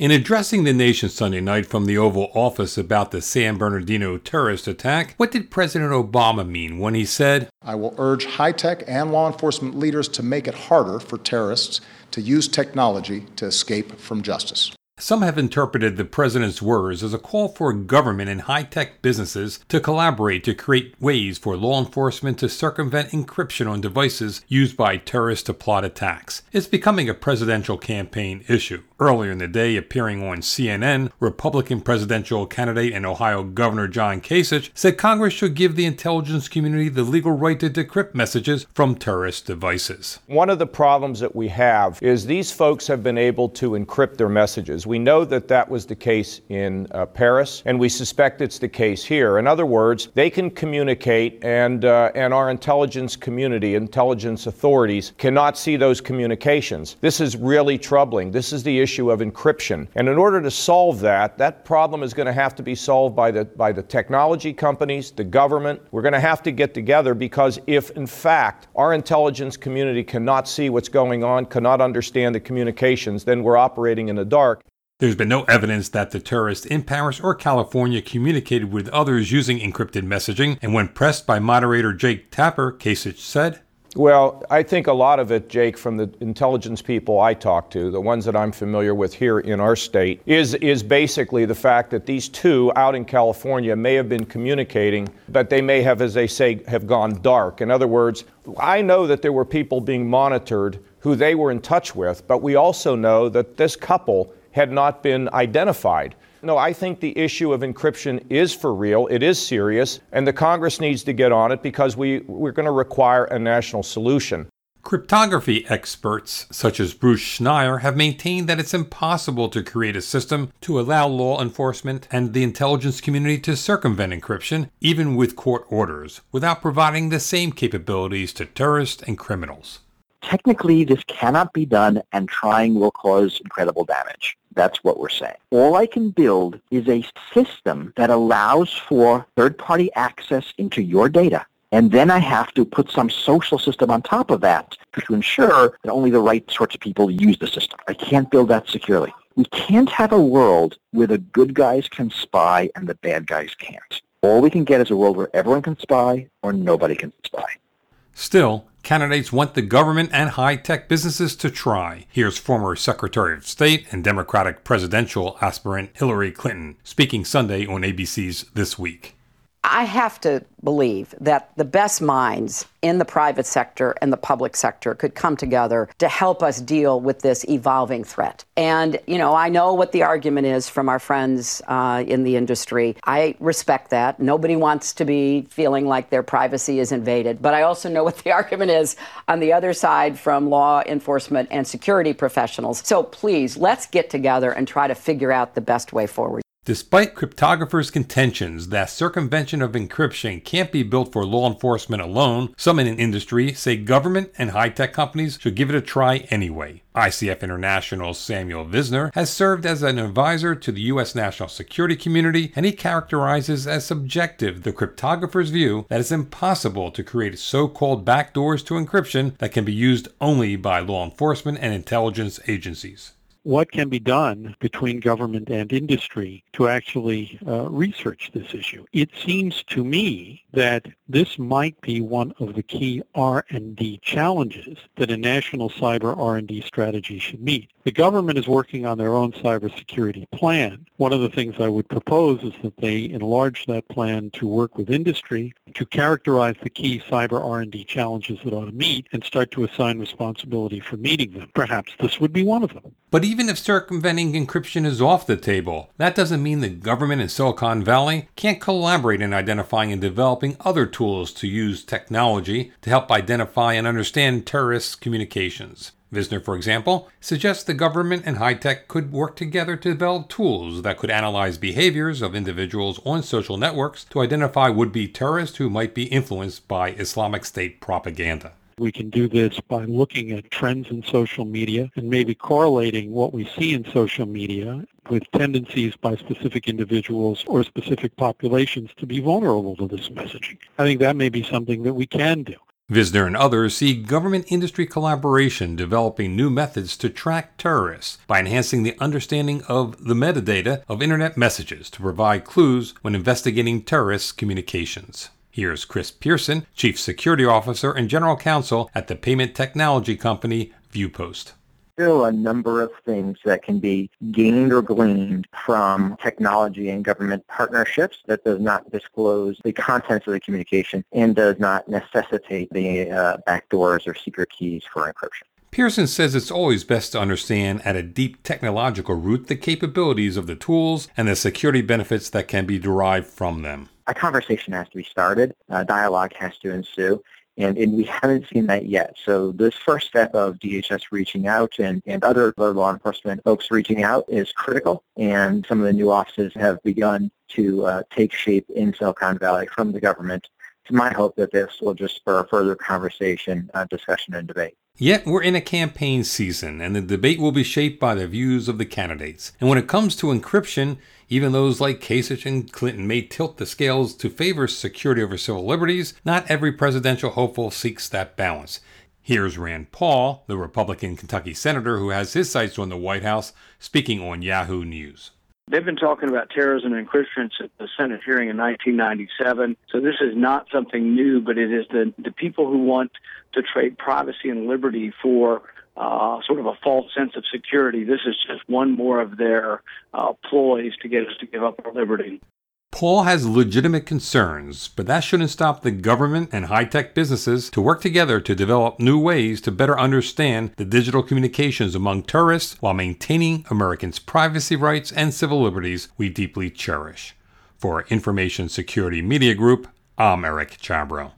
In addressing the nation Sunday night from the Oval Office about the San Bernardino terrorist attack, what did President Obama mean when he said, I will urge high tech and law enforcement leaders to make it harder for terrorists to use technology to escape from justice? Some have interpreted the president's words as a call for government and high tech businesses to collaborate to create ways for law enforcement to circumvent encryption on devices used by terrorists to plot attacks. It's becoming a presidential campaign issue. Earlier in the day, appearing on CNN, Republican presidential candidate and Ohio Governor John Kasich said Congress should give the intelligence community the legal right to decrypt messages from terrorist devices. One of the problems that we have is these folks have been able to encrypt their messages. We know that that was the case in uh, Paris, and we suspect it's the case here. In other words, they can communicate, and, uh, and our intelligence community, intelligence authorities, cannot see those communications. This is really troubling. This is the issue of encryption. And in order to solve that, that problem is going to have to be solved by the, by the technology companies, the government. We're going to have to get together because if, in fact, our intelligence community cannot see what's going on, cannot understand the communications, then we're operating in the dark. There's been no evidence that the terrorists in Paris or California communicated with others using encrypted messaging, and when pressed by moderator Jake Tapper, Kasich said, well, I think a lot of it, Jake, from the intelligence people I talk to, the ones that I'm familiar with here in our state, is, is basically the fact that these two out in California may have been communicating, but they may have, as they say, have gone dark. In other words, I know that there were people being monitored who they were in touch with, but we also know that this couple had not been identified. No, I think the issue of encryption is for real. It is serious, and the Congress needs to get on it because we, we're going to require a national solution. Cryptography experts, such as Bruce Schneier, have maintained that it's impossible to create a system to allow law enforcement and the intelligence community to circumvent encryption, even with court orders, without providing the same capabilities to terrorists and criminals. Technically, this cannot be done, and trying will cause incredible damage. That's what we're saying. All I can build is a system that allows for third-party access into your data. And then I have to put some social system on top of that to ensure that only the right sorts of people use the system. I can't build that securely. We can't have a world where the good guys can spy and the bad guys can't. All we can get is a world where everyone can spy or nobody can spy. Still, candidates want the government and high tech businesses to try. Here's former Secretary of State and Democratic presidential aspirant Hillary Clinton speaking Sunday on ABC's This Week. I have to believe that the best minds in the private sector and the public sector could come together to help us deal with this evolving threat. And, you know, I know what the argument is from our friends uh, in the industry. I respect that. Nobody wants to be feeling like their privacy is invaded. But I also know what the argument is on the other side from law enforcement and security professionals. So please, let's get together and try to figure out the best way forward. Despite cryptographers' contentions that circumvention of encryption can't be built for law enforcement alone, some in the industry say government and high tech companies should give it a try anyway. ICF International's Samuel Visner has served as an advisor to the U.S. national security community, and he characterizes as subjective the cryptographer's view that it's impossible to create so called backdoors to encryption that can be used only by law enforcement and intelligence agencies what can be done between government and industry to actually uh, research this issue. It seems to me that this might be one of the key R&D challenges that a national cyber R&D strategy should meet. The government is working on their own cybersecurity plan. One of the things I would propose is that they enlarge that plan to work with industry to characterize the key cyber R&D challenges that ought to meet and start to assign responsibility for meeting them. Perhaps this would be one of them. But even if circumventing encryption is off the table, that doesn't mean the government in Silicon Valley can't collaborate in identifying and developing other tools to use technology to help identify and understand terrorist communications. Visner, for example, suggests the government and high tech could work together to develop tools that could analyze behaviors of individuals on social networks to identify would be terrorists who might be influenced by Islamic State propaganda. We can do this by looking at trends in social media and maybe correlating what we see in social media with tendencies by specific individuals or specific populations to be vulnerable to this messaging. I think that may be something that we can do. Visner and others see government industry collaboration developing new methods to track terrorists by enhancing the understanding of the metadata of Internet messages to provide clues when investigating terrorist communications. Here's Chris Pierson, Chief Security Officer and General Counsel at the payment technology company Viewpost still a number of things that can be gained or gleaned from technology and government partnerships that does not disclose the contents of the communication and does not necessitate the uh, backdoors or secret keys for encryption. Pierson says it's always best to understand at a deep technological root the capabilities of the tools and the security benefits that can be derived from them. A conversation has to be started, a dialogue has to ensue, and, and we haven't seen that yet. So this first step of DHS reaching out and, and other law enforcement folks reaching out is critical. And some of the new offices have begun to uh, take shape in Silicon Valley from the government. It's my hope that this will just spur further conversation, uh, discussion, and debate. Yet we're in a campaign season, and the debate will be shaped by the views of the candidates. And when it comes to encryption, even those like Kasich and Clinton may tilt the scales to favor security over civil liberties. Not every presidential hopeful seeks that balance. Here's Rand Paul, the Republican Kentucky senator who has his sights on the White House, speaking on Yahoo News. They've been talking about terrorism and encryption at the Senate hearing in 1997. So this is not something new, but it is the, the people who want to trade privacy and liberty for uh, sort of a false sense of security. This is just one more of their uh, ploys to get us to give up our liberty. Paul has legitimate concerns, but that shouldn't stop the government and high tech businesses to work together to develop new ways to better understand the digital communications among terrorists while maintaining Americans' privacy rights and civil liberties we deeply cherish. For Information Security Media Group, I'm Eric Chabrow.